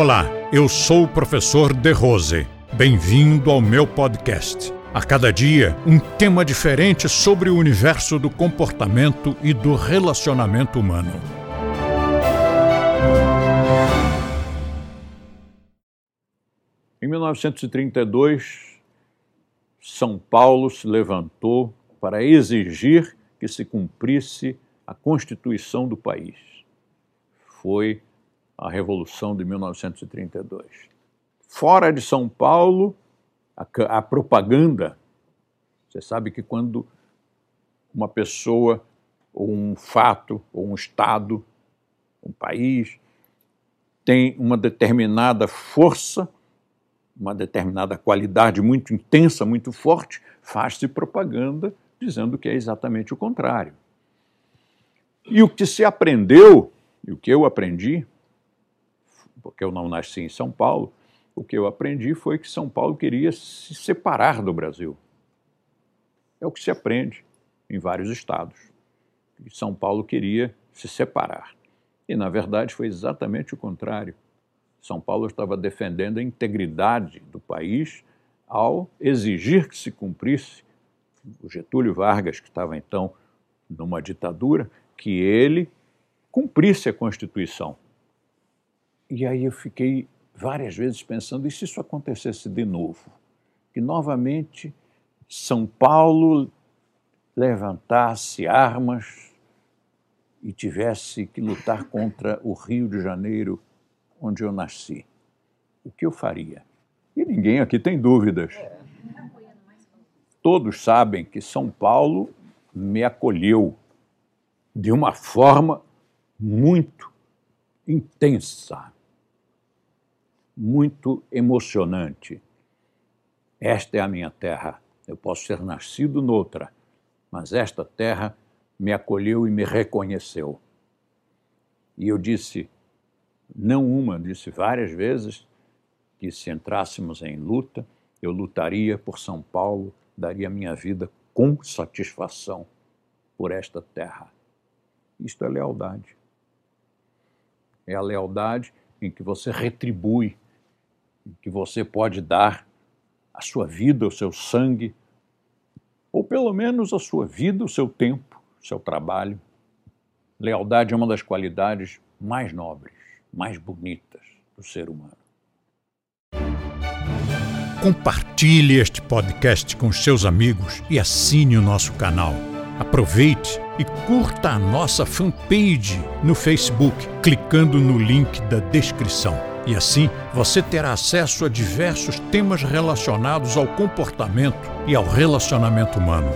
Olá, eu sou o professor De Rose. Bem-vindo ao meu podcast. A cada dia, um tema diferente sobre o universo do comportamento e do relacionamento humano. Em 1932, São Paulo se levantou para exigir que se cumprisse a Constituição do país. Foi a Revolução de 1932. Fora de São Paulo, a, a propaganda. Você sabe que quando uma pessoa, ou um fato, ou um Estado, um país, tem uma determinada força, uma determinada qualidade muito intensa, muito forte, faz-se propaganda dizendo que é exatamente o contrário. E o que se aprendeu, e o que eu aprendi, porque eu não nasci em São Paulo, o que eu aprendi foi que São Paulo queria se separar do Brasil. É o que se aprende em vários estados. E São Paulo queria se separar. E, na verdade, foi exatamente o contrário. São Paulo estava defendendo a integridade do país ao exigir que se cumprisse o Getúlio Vargas, que estava então numa ditadura, que ele cumprisse a Constituição. E aí eu fiquei várias vezes pensando, e se isso acontecesse de novo? Que novamente São Paulo levantasse armas e tivesse que lutar contra o Rio de Janeiro, onde eu nasci. O que eu faria? E ninguém aqui tem dúvidas. Todos sabem que São Paulo me acolheu de uma forma muito intensa muito emocionante. Esta é a minha terra. Eu posso ser nascido noutra, mas esta terra me acolheu e me reconheceu. E eu disse, não uma, disse várias vezes, que se entrássemos em luta, eu lutaria por São Paulo, daria minha vida com satisfação por esta terra. Isto é lealdade. É a lealdade em que você retribui que você pode dar a sua vida, o seu sangue, ou pelo menos a sua vida, o seu tempo, o seu trabalho. Lealdade é uma das qualidades mais nobres, mais bonitas do ser humano. Compartilhe este podcast com seus amigos e assine o nosso canal. Aproveite e curta a nossa fanpage no Facebook, clicando no link da descrição. E assim você terá acesso a diversos temas relacionados ao comportamento e ao relacionamento humano.